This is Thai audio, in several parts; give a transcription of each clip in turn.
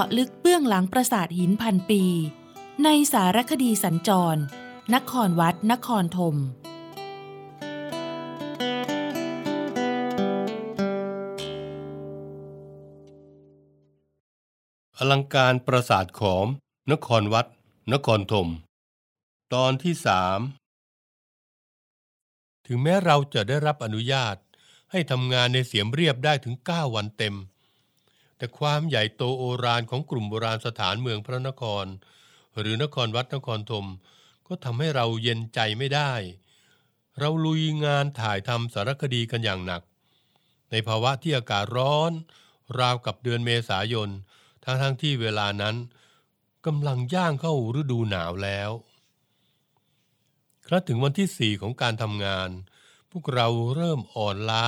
าะลึกเบื้องหลังปราสาทหินพันปี ในสารคดีสัญจร นครวัด นครธมอลังการปราสาทขอม นครวัด นครธม ตอนที่สามถึงแม้เราจะได้รับอนุญาตให้ทำงานในเสียมเรียบได้ถึง 9 วันเต็ม แต่ความใหญ่โตโอรานของกลุ่มโบราณสถานเมืองพระนคร หรือนครวัดนครธมก็ทำให้เราเย็นใจไม่ได้ เราลุยงานถ่ายทำสารคดีกันอย่างหนัก ในภาวะที่อากาศร้อน ราวกับเดือนเมษายน ทั้งทั้งที่เวลานั้นกำลังย่างเข้าฤดูหนาวแล้วครั้ถึงวันที่สี่ของการทำงาน พวกเราเริ่มอ่อนล้า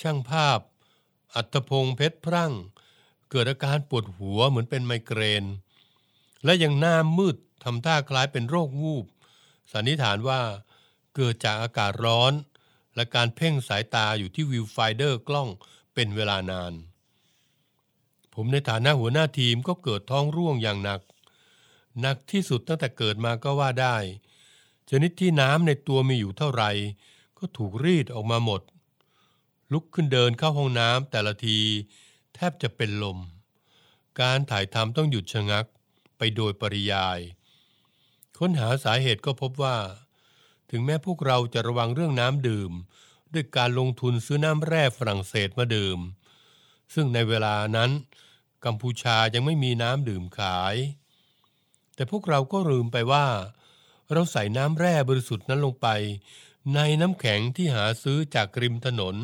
ช่างภาพ อัตพงษ์เพชรพรั่ง เกิดอาการปวดหัวเหมือนเป็นไมเกรน และยังหน้ามืดทำท่าคล้ายเป็นโรควูบ สันนิษฐานว่าเกิดจากอากาศร้อน และการเพ่งสายตาอยู่ที่วิวไฟเดอร์กล้องเป็นเวลานาน ผมในฐานะหัวหน้าทีมก็เกิดท้องร่วงอย่างหนัก หนักที่สุดตั้งแต่เกิดมาก็ว่าได้ ชนิดที่น้ำในตัวมีอยู่เท่าไหร่ก็ถูกรีดออกมาหมด ลุกขึ้นเดินเข้าห้องน้ำแต่ละที แทบจะเป็นลม การถ่ายทำต้องหยุดชะงักไปโดยปริยาย ค้นหาสาเหตุก็พบว่า ถึงแม้พวกเราจะระวังเรื่องน้ำดื่ม ด้วยการลงทุนซื้อน้ำแร่ฝรั่งเศสมาดื่ม ซึ่งในเวลานั้น กัมพูชายังไม่มีน้ำดื่มขาย แต่พวกเราก็ลืมไปว่า เราใส่น้ำแร่บริสุทธิ์นั้นลงไป ในน้ำแข็งที่หาซื้อจากริมถนน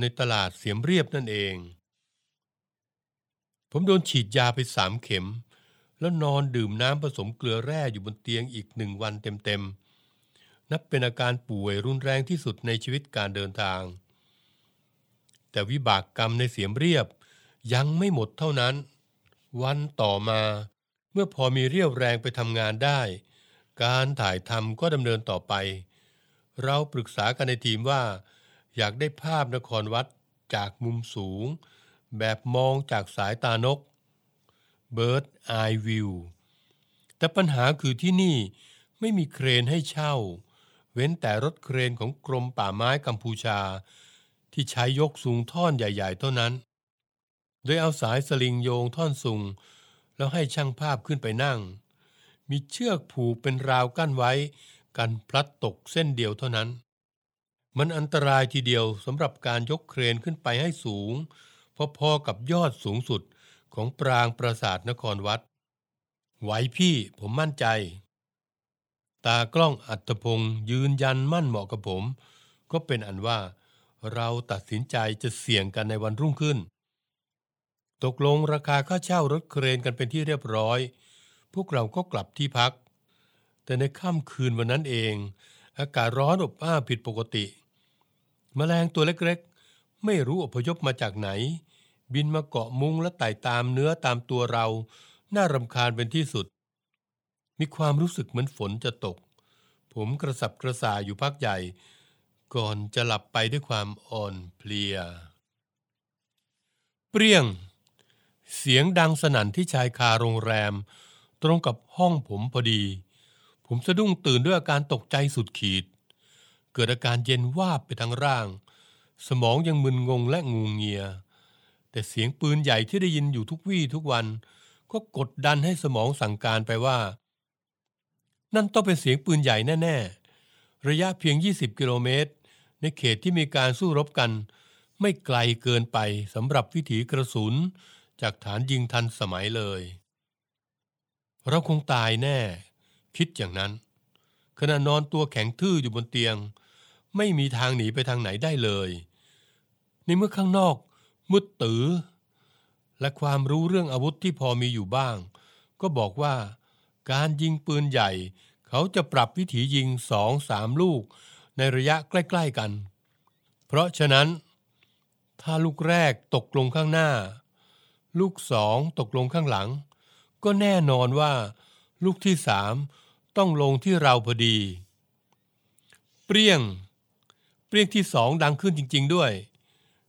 ในตลาดเสียมเรียบนั่นเอง ผมโดนฉีดยาไปสามเข็ม แล้วนอนดื่มน้ำผสมเกลือแร่อยู่บนเตียงอีกหนึ่งวันเต็มๆ นับเป็นอาการป่วยรุนแรงที่สุดในชีวิตการเดินทาง แต่วิบากกรรมในเสียมเรียบยังไม่หมดเท่านั้น วันต่อมาเมื่อพอมีเรี่ยวแรงไปทำงานได้ การถ่ายทำก็ดำเนินต่อไป เราปรึกษากันในทีมว่า อยากได้ภาพนครวัดจากมุมสูง แบบมองจากสายตานก Bird Eye View แต่ปัญหาคือที่นี่ไม่มีเครนให้เช่า เว้นแต่รถเครนของกรมป่าไม้กัมพูชา ที่ใช้ยกสูงท่อนใหญ่ๆเท่านั้น โดยเอาสายสลิงโยงท่อนสูง แล้วให้ช่างภาพขึ้นไปนั่ง มีเชือกผูกเป็นราวกั้นไว้ กันพลัดตกเส้นเดียวเท่านั้น มันอันตรายทีเดียวสำหรับการยกเครนขึ้นไปให้สูง พอๆกับยอดสูงสุดของปรางปราสาทนครวัด ไหวพี่ผมมั่นใจ ตากล้องอัตพงศ์ยืนยันมั่นเหมาะกับผม ก็เป็นอันว่าเราตัดสินใจจะเสี่ยงกันในวันรุ่งขึ้น ตกลงราคาค่าเช่ารถเครนกันเป็นที่เรียบร้อย พวกเราก็กลับที่พัก แต่ในค่ำคืนวันนั้นเอง อากาศร้อนอบอ้าวผิดปกติ แมลงตัวเล็กๆ ไม่รู้อพยพมาจากไหน บินมาเกาะมุงและไต่ตามเนื้อตามตัวเรา น่ารำคาญเป็นที่สุด มีความรู้สึกเหมือนฝนจะตก ผมกระสับกระส่ายอยู่พักใหญ่ ก่อนจะหลับไปด้วยความอ่อนเพลีย เปรี้ยง เสียงดังสนั่นที่ชายคาโรงแรม ตรงกับห้องผมพอดี ผมสะดุ้งตื่นด้วยอาการตกใจสุดขีด เกิดอาการเย็นวาบไปทั้งร่าง สมองยังมึนงงและงูเงีย แต่เสียงปืนใหญ่ที่ได้ยินอยู่ทุกวี่ทุกวัน ก็กดดันให้สมองสั่งการไปว่า นั่นต้องเป็นเสียงปืนใหญ่แน่ๆ ระยะเพียง 20 กิโลเมตร ในเขตที่มีการสู้รบกัน ไม่ไกลเกินไปสำหรับวิถีกระสุน จากฐานยิงทันสมัยเลย เราคงตายแน่ คิดอย่างนั้นขณะนอนตัวแข็งทื่ออยู่บนเตียง ไม่มีทางหนีไปทางไหนได้เลย ในเมื่อข้างนอกมืดตือ และความรู้เรื่องอาวุธที่พอมีอยู่บ้าง ก็บอกว่า การยิงปืนใหญ่ เขาจะปรับวิถียิงสองสามลูก ในระยะใกล้ ๆกัน เพราะฉะนั้น ถ้าลูกแรกตกลงข้างหน้า ลูกสองตกลงข้างหลัง ก็แน่นอนว่า ลูกที่สามต้องลงที่เราพอดี เปรี้ยง เรียงที่สองดังขึ้นจริง ๆด้วย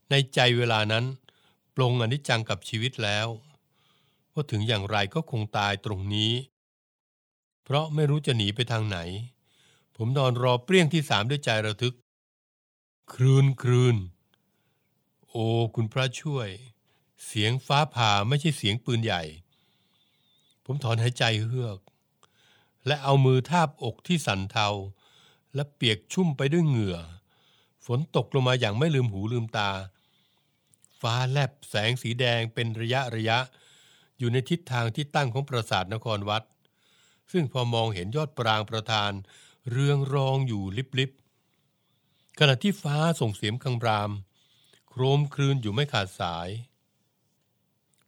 ในใจเวลานั้นปลงอนิจจังกับชีวิตแล้วว่าถึงอย่างไรก็คงตายตรงนี้ เพราะไม่รู้จะหนีไปทางไหน ผมนอนรอเปรี้ยงที่สามด้วยใจระทึก ครืนครืนโอ้คุณพระช่วย เสียงฟ้าผ่าไม่ใช่เสียงปืนใหญ่ ผมถอนหายใจเฮือก และเอามือทาบอกที่สันเทา และเปียกชุ่มไปด้วยเหงื่อ ฝนตกลงมาอย่างไม่ลืมหูลืมตา ฟ้าแลบแสงสีแดงเป็นระยะระยะ อยู่ในทิศทางที่ตั้งของปราสาทนครวัด ซึ่งพอมองเห็นยอดปรางประธาน เรืองรองอยู่ลิบๆขณะที่ฟ้าส่งเสียงคังราม โครมคลืนอยู่ไม่ขาดสาย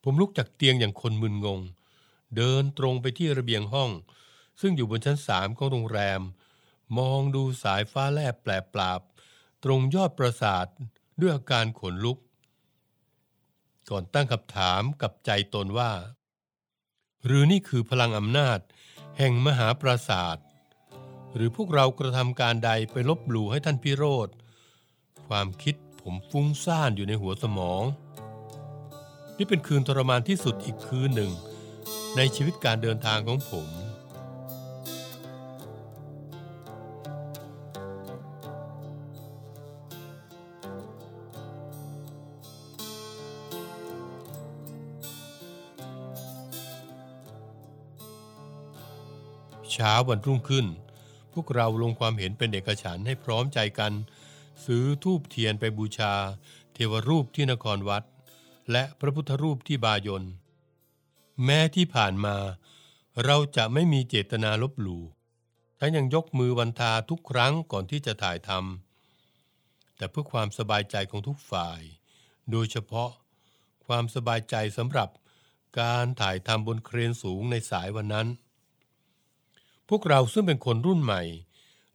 ผมลุกจากเตียงอย่างคนมึนงง เดินตรงไปที่ระเบียงห้อง ซึ่งอยู่บนชั้นสามของโรงแรม มองดูสายฟ้าแลบแปลปราบ ตรงยอดปราสาทด้วยอาการขนลุก ก่อนตั้งคำถามกับใจตนว่า หรือนี่คือพลังอำนาจ แห่งมหาปราสาท หรือพวกเรากระทำการใดไปลบหลู่ให้ท่านพิโรธ ความคิดผมฟุ้งซ่านอยู่ในหัวสมอง นี่เป็นคืนทรมานที่สุดอีกคืนหนึ่ง ในชีวิตการเดินทางของผม ช้าวันรุ่งขึ้น พวกเราลงความเห็นเป็นเอกฉันให้พร้อมใจกัน ซื้อทูบเทียนไปบูชา เทวรูปที่นครวัด และพระพุทธรูปที่บายนแม้ที่ผ่านมา เราจะไม่มีเจตนาลบหลู่ทั้งยังยกมือวันทาทุกครั้งก่อนที่จะถ่ายทำแต่เพื่อความสบายใจของทุกฝ่าย โดยเฉพาะความสบายใจสำหรับการถ่ายทำบนเครนสูงในสายวันนั้น พวกเราซึ่งเป็นคนรุ่นใหม่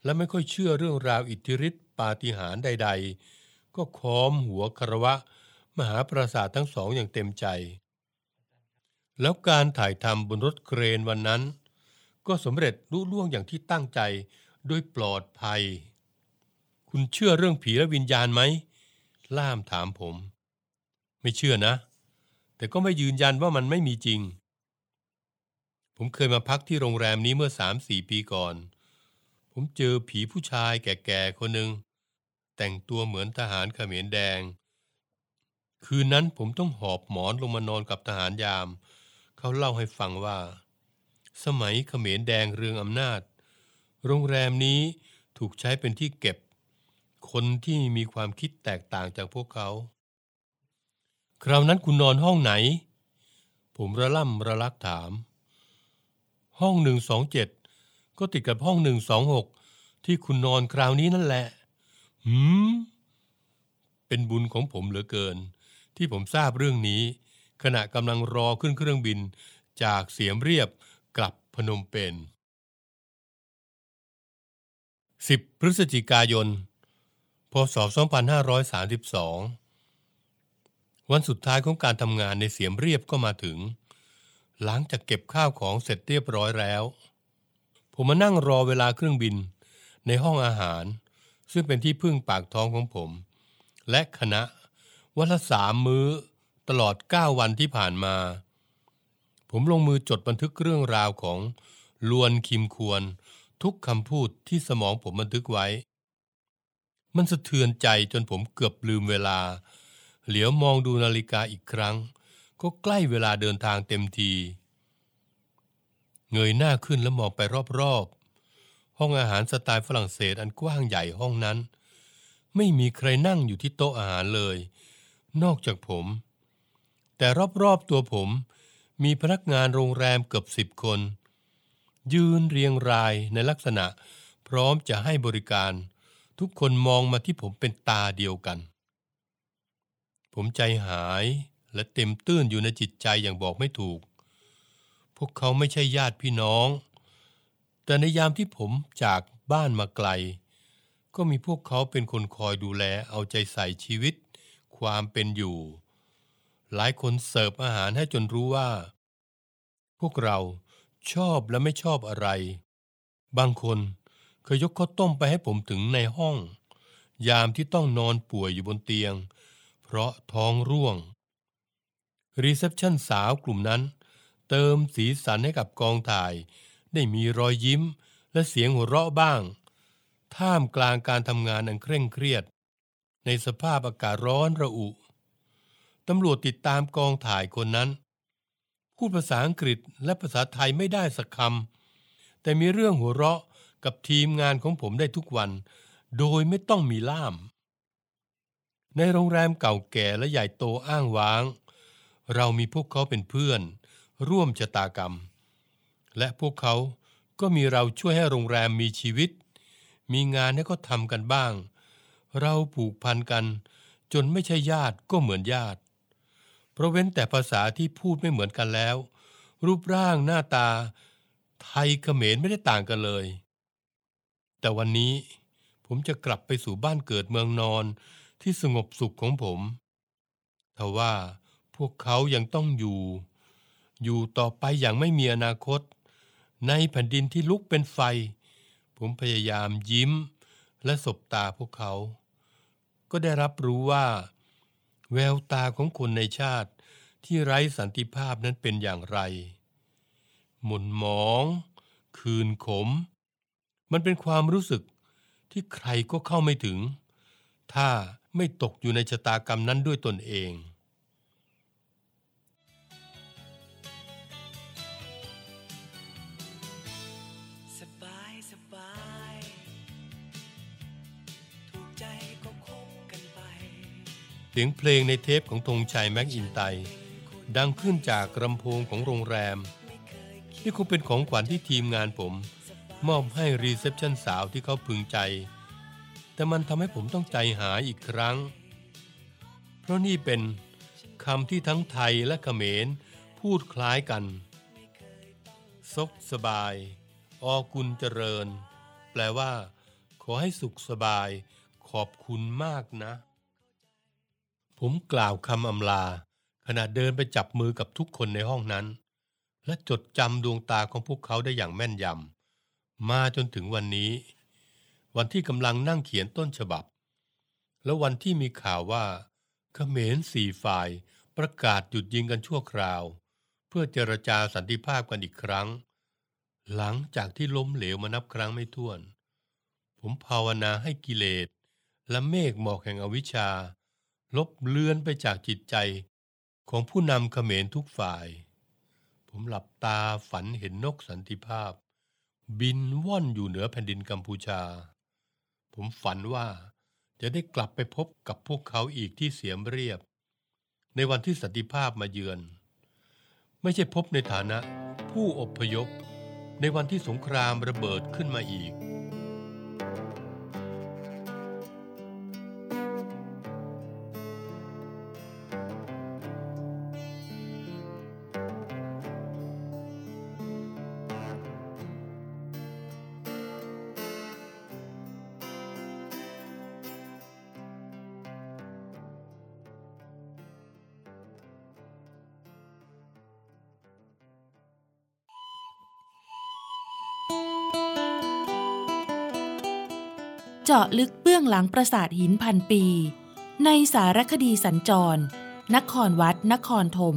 และไม่ค่อยเชื่อเรื่องราวอิทธิฤทธิปาฏิหาริย์ใด ๆ ก็ค้อมหัวคารวะ มหาปราสาททั้งสองอย่างเต็มใจ แล้วการถ่ายทำบนรถเครนวันนั้น ก็สำเร็จรุ่ล่วงอย่างที่ตั้งใจโดยปลอดภัย คุณเชื่อเรื่องผีและวิญญาณไหม ล่ามถามผม ไม่เชื่อนะ แต่ก็ไม่ยืนยันว่ามันไม่มีจริง ผมเคยมาพักที่โรงแรมนี้เมื่อสามสี่ปีก่อน ผมเจอผีผู้ชายแก่ๆคนหนึ่ง แต่งตัวเหมือนทหารเขมรแดง คืนนั้นผมต้องหอบหมอนลงมานอนกับทหารยาม เขาเล่าให้ฟังว่า สมัยเขมรแดงเรืองอำนาจ โรงแรมนี้ถูกใช้เป็นที่เก็บ คนที่มีความคิดแตกต่างจากพวกเขา คราวนั้นคุณนอนห้องไหน ผมระล่ำระลักถาม ห้องหนึ่งสองเจ็ดก็ติดกับห้องหนึ่งสองหกที่คุณนอนคราวนี้นั่นแหละ หืม เป็นบุญของผมเหลือเกิน ที่ผมทราบเรื่องนี้ ขณะกำลังรอขึ้นเครื่องบิน จากเสียมเรียบกลับพนมเปญ10 พฤศจิกายน พศ 2532 วันสุดท้ายของการทำงานในเสียมเรียบก็มาถึง หลังจากเก็บข้าวของเสร็จเรียบร้อยแล้ว ผมมานั่งรอเวลาเครื่องบิน ในห้องอาหาร ซึ่งเป็นที่พึ่งปากท้องของผม และคณะวันละสามมื้อตลอด 9 วันที่ผ่านมา ผมลงมือจดบันทึกเรื่องราวของลวนคิมควร ทุกคำพูดที่สมองผมบันทึกไว้ มันสะเทือนใจจนผมเกือบลืมเวลา เหลียวมองดูนาฬิกาอีกครั้ง ก็ใกล้เวลาเดินทางเต็มที เงยหน้าขึ้นแล้วมองไปรอบๆ ห้องอาหารสไตล์ฝรั่งเศสอันกว้างใหญ่ห้องนั้น ไม่มีใครนั่งอยู่ที่โต๊ะอาหารเลย นอกจากผม แต่รอบๆตัวผมมีพนักงานโรงแรมเกือบสิบคน ยืนเรียงรายในลักษณะพร้อมจะให้บริการ ทุกคนมองมาที่ผมเป็นตาเดียวกัน ผมใจหาย และเต็มตื้นอยู่ในจิตใจอย่างบอกไม่ถูก พวกเขาไม่ใช่ญาติพี่น้อง แต่ในยามที่ผมจากบ้านมาไกล ก็มีพวกเขาเป็นคนคอยดูแลเอาใจใส่ชีวิต ความเป็นอยู่ หลายคนเสิร์ฟอาหารให้จนรู้ว่า พวกเราชอบและไม่ชอบอะไร บางคนเคยยกข้าวต้มไปให้ผมถึงในห้อง ยามที่ต้องนอนป่วยอยู่บนเตียง เพราะท้องร่วง reception สาวกลุ่มนั้น เติมสีสันให้กับกองถ่าย ได้มีรอยยิ้มและเสียงหัวเราะบ้าง ท่ามกลางการทำงานอันเคร่งเครียด ในสภาพอากาศร้อนระอุ ตำรวจติดตามกองถ่ายคนนั้น พูดภาษาอังกฤษและภาษาไทยไม่ได้สักคำแต่มีเรื่องหัวเราะกับทีมงานของผมได้ทุกวัน โดยไม่ต้องมีล่าม ในโรงแรมเก่าแก่และใหญ่โตอ้างว้าง เรามีพวกเขาเป็นเพื่อน ร่วมชะตากรรม และพวกเขาก็มีเราช่วยให้โรงแรมมีชีวิต มีงานให้เขาทำกันบ้าง เราผูกพันกัน จนไม่ใช่ญาติก็เหมือนญาติ เพราะเว้นแต่ภาษาที่พูดไม่เหมือนกันแล้ว รูปร่างหน้าตา ไทยเขมรไม่ได้ต่างกันเลย แต่วันนี้ผมจะกลับไปสู่บ้านเกิดเมืองนอนที่สงบสุขของผมทว่า พวกเขายังต้องอยู่ อยู่ต่อไปอย่างไม่มีอนาคต ในแผ่นดินที่ลุกเป็นไฟ ผมพยายามยิ้มและสบตาพวกเขา ก็ได้รับรู้ว่า แววตาของคนในชาติที่ไร้สันติภาพนั้นเป็นอย่างไร หมุนหมอง คืนขม มันเป็นความรู้สึกที่ใครก็เข้าไม่ถึง ถ้าไม่ตกอยู่ในชะตากรรมนั้นด้วยตนเอง เสียงเพลงในเทปของธงไชยแมคอินไตย์ ดังขึ้นจากลำโพงของโรงแรม นี่คงเป็นของขวัญที่ทีมงานผม มอบให้ reception สาวที่เขาพึงใจ แต่มันทำให้ผมต้องใจหายอีกครั้ง เพราะนี่เป็นคำที่ทั้งไทยและเขมรพูดคล้ายกัน សុខសប្បាយ អរគុណច្រើន แปลว่า ขอให้สุขสบาย ขอบคุณมากนะ ผมกล่าวคำอำลา ขณะเดินไปจับมือกับทุกคนในห้องนั้น และจดจำดวงตาของพวกเขาได้อย่างแม่นยำมาจนถึงวันนี้ วันที่กำลังนั่งเขียนต้นฉบับ และวันที่มีข่าวว่าเขมรสี่ฝ่ายประกาศหยุดยิงกันชั่วคราว เพื่อเจรจาสันติภาพกันอีกครั้ง หลังจากที่ล้มเหลวมานับครั้งไม่ถ้วน ผมภาวนาให้กิเลสและเมฆหมอกแห่งอวิชชา ลบเลือนไปจากจิตใจของผู้นำเขมรทุกฝ่าย ผมหลับตาฝันเห็นนกสันติภาพ บินว่อนอยู่เหนือแผ่นดินกัมพูชา ผมฝันว่าจะได้กลับไปพบกับพวกเขาอีกที่เสียมเรียบ ในวันที่สันติภาพมาเยือน ไม่ใช่พบในฐานะผู้อพยพ ในวันที่สงครามระเบิดขึ้นมาอีกาะลึกเบื้องหลังปราสาทหินพันปี ในสารคดีสัญจร นครวัด นครธม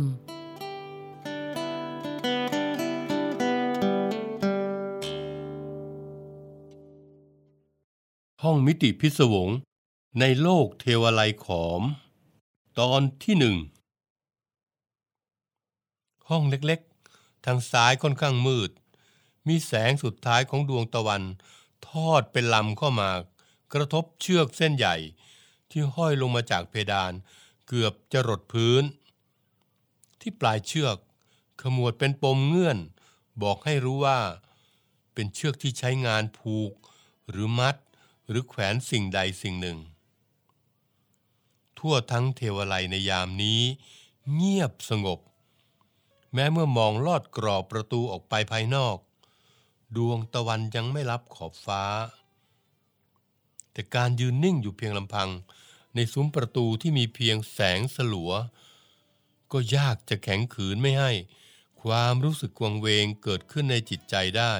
ห้องมิติพิศวง ในโลกเทวไลยขอม ตอนที่หนึ่ง ห้องเล็กๆ ทางซ้ายค่อนข้างมืด มีแสงสุดท้ายของดวงตะวัน ทอดเป็นลำเข้ามา กระทบเชือกเส้นใหญ่ที่ห้อยลงมาจากเพดานเกือบจะรดพื้น ที่ปลายเชือกขมวดเป็นปมเงื่อน บอกให้รู้ว่า เป็นเชือกที่ใช้งานผูก หรือมัดหรือแขวนสิ่งใดสิ่งหนึ่ง ทั่วทั้งเทวไลในยามนี้ เงียบสงบ แม้เมื่อมองลอดกรอบประตูออกไปภายนอก ดวงตะวันยังไม่รับขอบฟ้า แต่การยืนนิ่งอยู่เพียงลำพัง ในซุ้มประตูที่มีเพียงแสงสลัว ก็ยากจะแข็งขืนไม่ให้ ความรู้สึกวังเวงเกิดขึ้นในจิตใจได้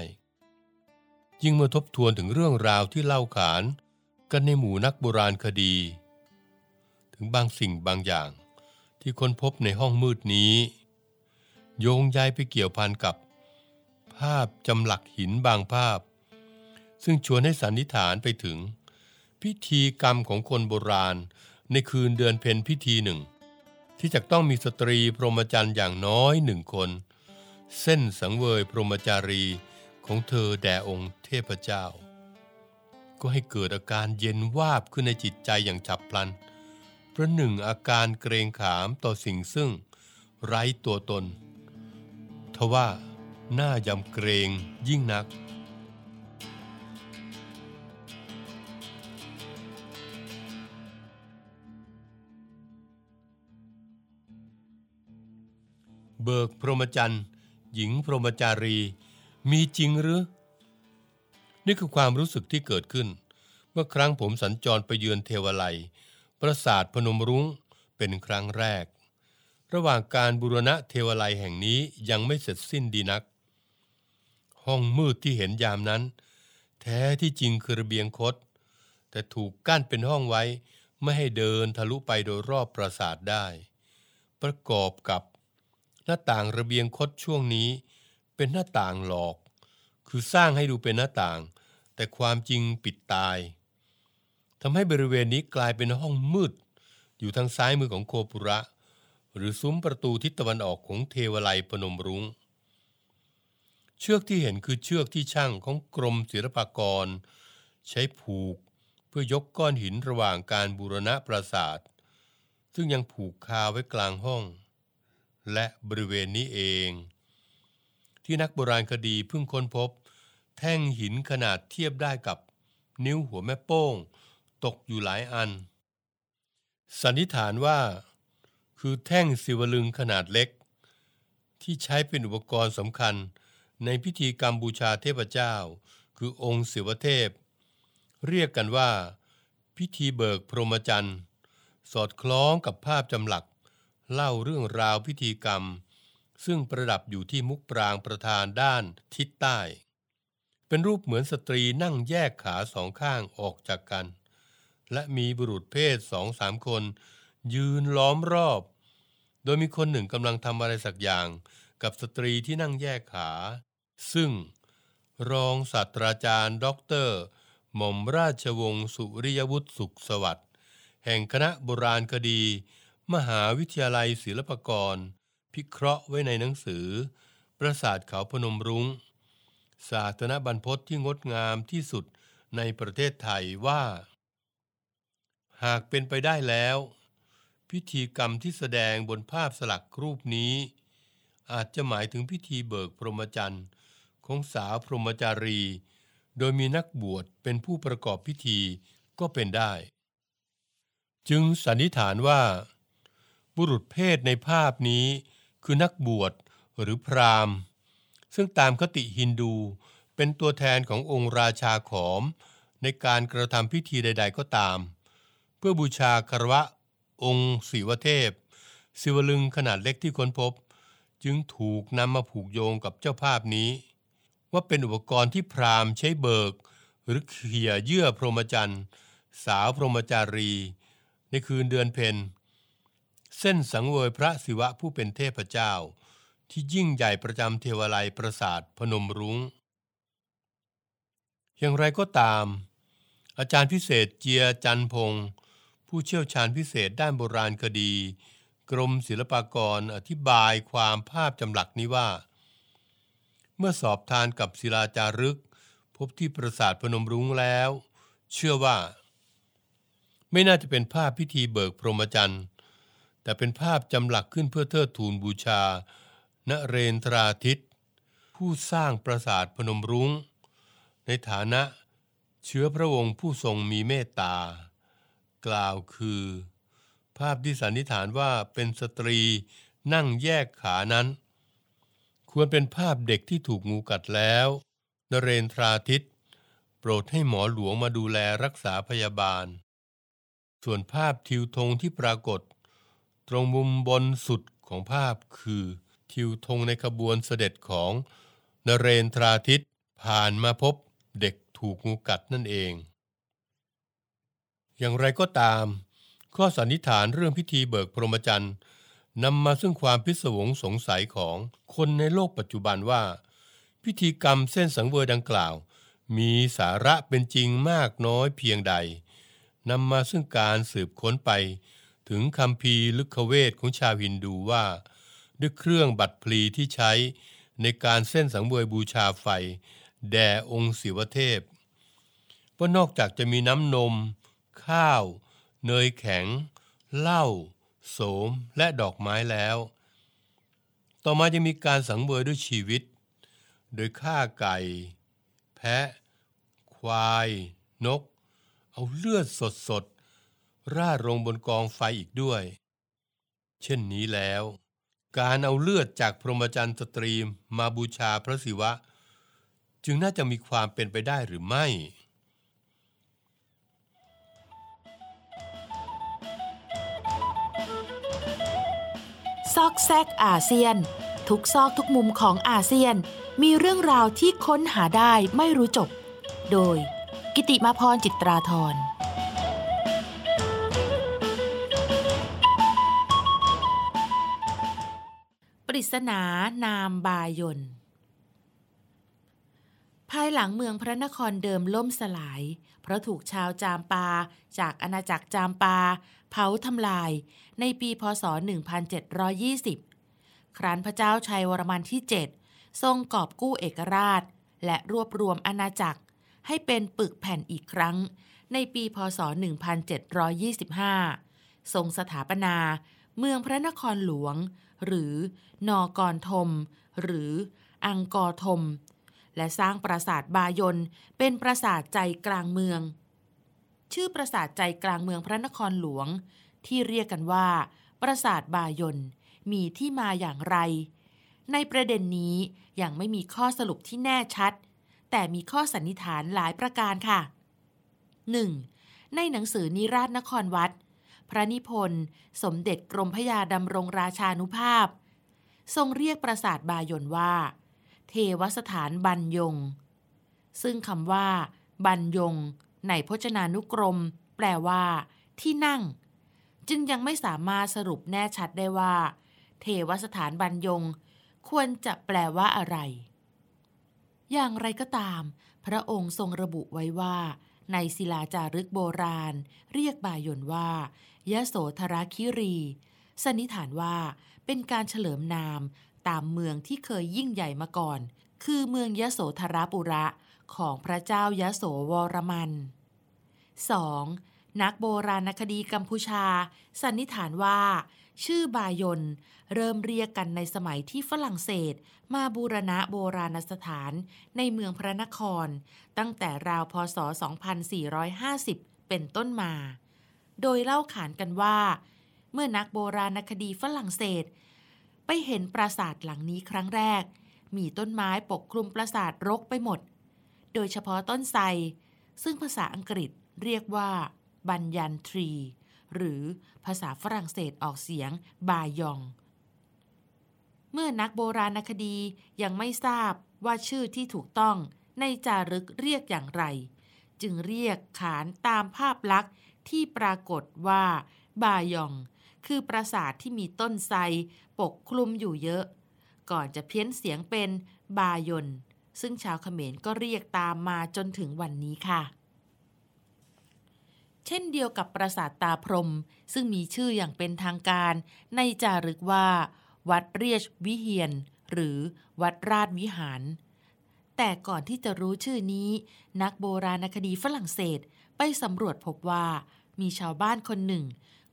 ยิ่งเมื่อทบทวนถึงเรื่องราวที่เล่าขาน กันในหมู่นักโบราณคดี ถึงบางสิ่งบางอย่างที่ค้นพบในห้องมืดนี้ โยงใยไปเกี่ยวพันกับ ภาพจำหลักหินบางภาพ ซึ่งชวนให้สันนิษฐานไปถึง พิธีกรรมของคนโบราณ ในคืนเดือนเพ็ญพิธีหนึ่ง ที่จะต้องมีสตรีพรหมจรรย์อย่างน้อยหนึ่งคน เส้นสังเวยพรหมจารีของเธอแด่องค์เทพเจ้า ก็ให้เกิดอาการเย็นวาบขึ้นในจิตใจอย่างฉับพลันประหนึ่งอาการเกรงขามต่อสิ่งซึ่งไร้ตัวตนทว่าหน้ายำเกรงยิ่งนัก เบิกพรหมจรรย์ หญิงพรหมจารี มีจริงหรือ นี่คือความรู้สึกที่เกิดขึ้น เมื่อครั้งผมสัญจรไปเยือนเทวไลปราสาทพนมรุ้งเป็นครั้งแรก ระหว่างการบูรณะเทวไลแห่งนี้ยังไม่เสร็จสิ้นดีนัก ห้องมืดที่เห็นยามนั้น แท้ที่จริงคือระเบียงคดแต่ถูกกั้นเป็นห้องไว้ไม่ให้เดินทะลุไปโดยรอบปราสาทได้ ประกอบกับ หน้าต่างระเบียงคดช่วงนี้ เป็นหน้าต่างหลอก คือสร้างให้ดูเป็นหน้าต่าง แต่ความจริงปิดตายทำให้บริเวณนี้กลายเป็นห้องมืด อยู่ทางซ้ายมือของโคปุระ หรือซุ้มประตูทิศตะวันออกของเทวไลพนมรุง้ง เชือกที่เห็นคือเชือกที่ช่างของกรมศิลปากร ใช้ผูกเพื่อยกก้อนหินระหว่างการบูรณะปราสาท ซึ่งยังผูกคาไว้กลางห้อง และบริเวณนี้เอง ที่นักโบราณคดีเพิ่งค้นพบ แท่งหินขนาดเทียบได้กับนิ้วหัวแม่โป้ง ตกอยู่หลายอัน สันนิษฐานว่า คือแท่งศิวลึงขนาดเล็ก ที่ใช้เป็นอุปกรณ์สำคัญในพิธีกรรมบูชาเทพเจ้า คือองค์ศิวเทพ เรียกกันว่า พิธีเบิกพรหมจรรย์ สอดคล้องกับภาพจำหลัก เล่าเรื่องราวพิธีกรรม ซึ่งประดับอยู่ที่มุกปรางประธานด้านทิศใต้ เป็นรูปเหมือนสตรีนั่งแยกขาสองข้างออกจากกัน และมีบุรุษเพศสองสามคน ยืนล้อมรอบ โดยมีคนหนึ่งกำลังทำอะไรสักอย่างกับสตรีที่นั่งแยกขา ซึ่งรองศาสตราจารย์ด็อกเตอร์หม่อมราชวงศ์สุริยวุฒิสุขสวัสดิ์แห่งคณะโบราณคดี มหาวิทยาลัยศิลปากร พิเคราะห์ไว้ในหนังสือ ประสาทเขาพนมรุง้ง ศาสตนบรรพตที่งดงามที่สุดในประเทศไทยว่า หากเป็นไปได้แล้ว พิธีกรรมที่แสดงบนภาพสลักรูปนี้ อาจจะหมายถึงพิธีเบิกพรหมจรรย์ของสาวพรหมจารี โดยมีนักบวชเป็นผู้ประกอบพิธีก็เป็นได้ จึงสันนิษฐานว่า บุรุษเพศในภาพนี้คือนักบวชหรือพราหมณ์ ซึ่งตามคติฮินดูเป็นตัวแทนขององค์ราชาขอม ในการกระทำพิธีใด ๆ ก็ตาม เพื่อบูชาคารวะองค์ศิวเทพ ศิวลึงขนาดเล็กที่ค้นพบ จึงถูกนำมาผูกโยงกับเจ้าภาพนี้ ว่าเป็นอุปกรณ์ที่พราหมณ์ใช้เบิก หรือเขี่ยเยื่อพรหมจรรย์ สาวพรหมจารี ในคืนเดือนเพ็ญ เส้นสังเวยพระศิวะผู้เป็นเทพเจ้า ที่ยิ่งใหญ่ประจำเทวไลยประสาทพนมรุง้ง อย่างไรก็ตาม อาจารย์พิเศษเจียจันพงศ์ผู้เชี่ยวชาญพิเศษด้านโบราณคดี กรมศิลปากรอธิบายความภาพจำหลักนี้ว่า เมื่อสอบทานกับศิลาจารึก พบที่ปราสาทพนมรุ้งแล้ว เชื่อว่า ไม่น่าจะเป็นภาพพิธีเบิกพรหมจรรย์ แต่เป็นภาพจำหลักขึ้นเพื่อเทิดทูนบูชา ณเรนทราทิต ผู้สร้างปราสาทพนมรุง้ง ในฐานะเชื้อพระวงศ์ผู้ทรงมีเมตตา กล่าวคือ ภาพที่สันนิษฐานว่าเป็นสตรีนั่งแยกขานั้น ควรเป็นภาพเด็กที่ถูกงูกัดแล้วนเรนทราทิต โปรดให้หมอหลวงมาดูแลรักษาพยาบาล ส่วนภาพทิวธงที่ปรากฏ ตรงมุมบนสุดของภาพคือ ทิวธงในขบวนเสด็จของนเรนทราทิตผ่านมาพบเด็กถูกงูกัดนั่นเอง อย่างไรก็ตาม ข้อสันนิษฐานเรื่องพิธีเบิกพรหมจรรย์นำมาซึ่งความพิศวงสงสัยของคนในโลกปัจจุบันว่า พิธีกรรมเส้นสังเวยดังกล่าว มีสาระเป็นจริงมากน้อยเพียงใดนำมาซึ่งการสืบค้นไป ถึงคำพีลึกเวทของชาวฮินดูว่า ด้วยเครื่องบัตรพลีที่ใช้ในการเส้นสังเวยบูชาไฟ แด่องค์ศิวเทพ ว่านอกจากจะมีน้ำนม ข้าว เนยแข็ง เหล้าโสมและดอกไม้แล้ว ต่อมาจะมีการสังเวยด้วยชีวิต โดยฆ่าไก่ แพะ ควาย นก เอาเลือดสดสด ราดลงบนกองไฟอีกด้วย เช่นนี้แล้ว การเอาเลือดจากพรหมจรรย์สตรีมมาบูชาพระศิวะ จึงน่าจะมีความเป็นไปได้หรือไม่ซอกแซกอาเซียน ทุกซอกทุกมุมของอาเซียนมีเรื่องราวที่ค้นหาได้ไม่รู้จบ โดย กิติมาพรจิตราธร ริศนานามบายนภายหลังเมืองพระนครเดิมล่มสลาย เพราะถูกชาวจามปา จากอาณาจักรจามปา เผาทำลาย ในปีพศ 1720 ครั้นพระเจ้าชัยวรมันที่ 7 ทรงกอบกู้เอกราช และรวบรวมอาณาจักร ให้เป็นปึกแผ่นอีกครั้ง ในปีพศ 1725 ทรงสถาปนา เมืองพระนครหลวง หรือนอกรธม หรืออังกอรธม และสร้างปราสาทบายนเป็นปราสาทใจกลางเมือง ชื่อปราสาทใจกลางเมืองพระนครหลวง ที่เรียกกันว่า ปราสาทบายนมีที่มาอย่างไร ในประเด็นนี้ยังไม่มีข้อสรุปที่แน่ชัด แต่มีข้อสันนิษฐานหลายประการค่ะ 1. ในหนังสือนิราชนครวัด พระนิพนธ์สมเด็จกรมพยาดำรงราชานุภาพ ทรงเรียกปราสาทบายนว่า เทวสถานบันยง ซึ่งคำว่า บันยง ในพจนานุกรม แปลว่า ที่นั่ง จึงยังไม่สามารถสรุปแน่ชัดได้ว่า เทวสถานบันยง ควรจะแปลว่าอะไร อย่างไรก็ตาม พระองค์ทรงระบุไว้ว่าในศิลาจารึกโบราณ เรียกบายนว่า ยะโสธรคิรี สันนิษฐานว่าเป็นการเฉลิมนามตามเมืองที่เคยยิ่งใหญ่มาก่อน คือเมืองยะโสธรปุระของพระเจ้ายะโสวรมัน 2. นักโบราณคดีกัมพูชา สันนิษฐานว่า ชื่อบายนเริ่มเรียกกันในสมัยที่ฝรั่งเศส มาบูรณะโบราณสถานในเมืองพระนคร ตั้งแต่ราวพศ 2450 เป็นต้นมา โดยเล่าขานกันว่า เมื่อนักโบราณคดีฝรั่งเศส ไปเห็นปราสาทหลังนี้ครั้งแรก มีต้นไม้ปกคลุมปราสาทรกไปหมด โดยเฉพาะต้นไทรซึ่งภาษาอังกฤษเรียกว่า บันยันทรี หรือภาษาฝรั่งเศสออกเสียงบายอง เมื่อนักโบราณคดียังไม่ทราบว่าชื่อที่ถูกต้องในจารึกเรียกอย่างไร จึงเรียกขานตามภาพลักษณ์ ที่ปรากฏว่า บายอง คือปราสาทที่มีต้นไทรปกคลุมอยู่เยอะ ก่อนจะเพี้ยนเสียงเป็นบายนซึ่งชาวเขมรก็เรียกตามมาจนถึงวันนี้ค่ะ เช่นเดียวกับปราสาทตาพรม ซึ่งมีชื่ออย่างเป็นทางการ ในจารึกว่า วัดเรียชวิเฮียน หรือวัดราชวิหาร แต่ก่อนที่จะรู้ชื่อนี้ นักโบราณคดีฝรั่งเศสไปสำรวจพบว่า มีชาวบ้านคนหนึ่ง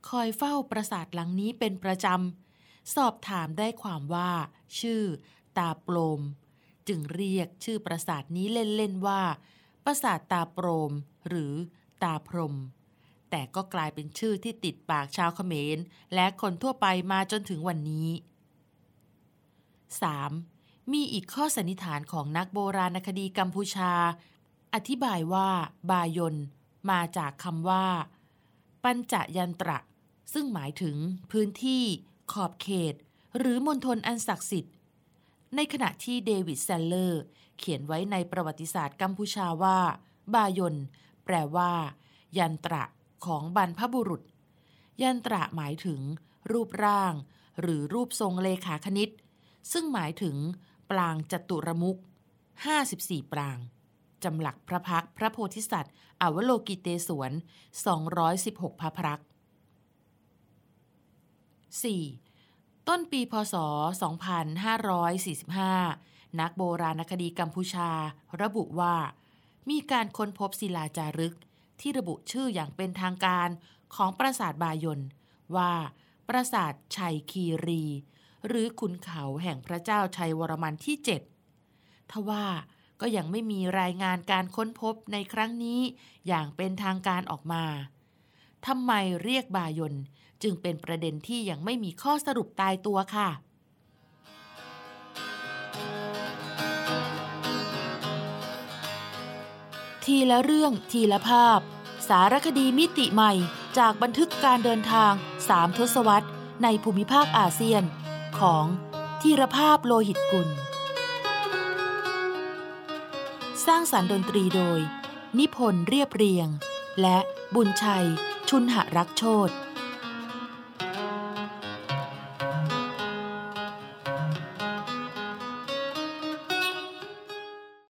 คอยเฝ้าปราสาทหลังนี้เป็นประจำ สอบถามได้ความว่า ชื่อ ตาโปรม จึงเรียกชื่อปราสาทนี้เล่นๆว่า ปราสาทตาโปรม หรือตาพรม แต่แต่ก็กลายเป็นชื่อที่ติดปากชาวเขมร และคนทั่วไปมาจนถึงวันนี้ 3. มีอีกข้อสันนิษฐานของนักโบราณคดีกัมพูชา อธิบายว่า บายนมาจากคำว่า ปัญจยันตระ ซึ่งหมายถึงพื้นที่ ขอบเขต หรือมณฑลอันศักดิ์สิทธิ์ ในขณะที่เดวิดแซลเลอร์ เขียนไว้ในประวัติศาสตร์กัมพูชาว่า บายนแปลว่า ยันตระของบรรพบุรุษ ยันตระหมายถึง รูปร่าง หรือรูปทรงเลขาคณิต ซึ่งหมายถึงปรางจัตุรมุข54ปราง จำหลักพระพักพระโพธิสัตว์อวโลกิเตศวน 216 พระพรัก 4. ต้นปีพศ 2545 นักโบราณคดีกัมพูชา ระบุว่า มีการค้นพบศิลาจารึก ที่ระบุชื่ออย่างเป็นทางการของปราสาทบายนว่า ปราสาทชัยคีรี หรือขุนเขาแห่งพระเจ้าชัยวรมันที่ 7 ทว่า ก็ยังไม่มีรายงานการค้นพบในครั้งนี้อย่างเป็นทางการออกมาทำไมเรียกบายนจึงเป็นประเด็นที่ยังไม่มีข้อสรุปตายตัวค่ะ ทีละเรื่องทีละภาพ สารคดีมิติใหม่จากบันทึกการเดินทางสามทศวรรษในภูมิภาคอาเซียนของทีรภาพโลหิตกุล สร้างสารรค์ดนตรีโดย นิพนธ์เรียบเรียง และบุญชัย ชุนหรักโชต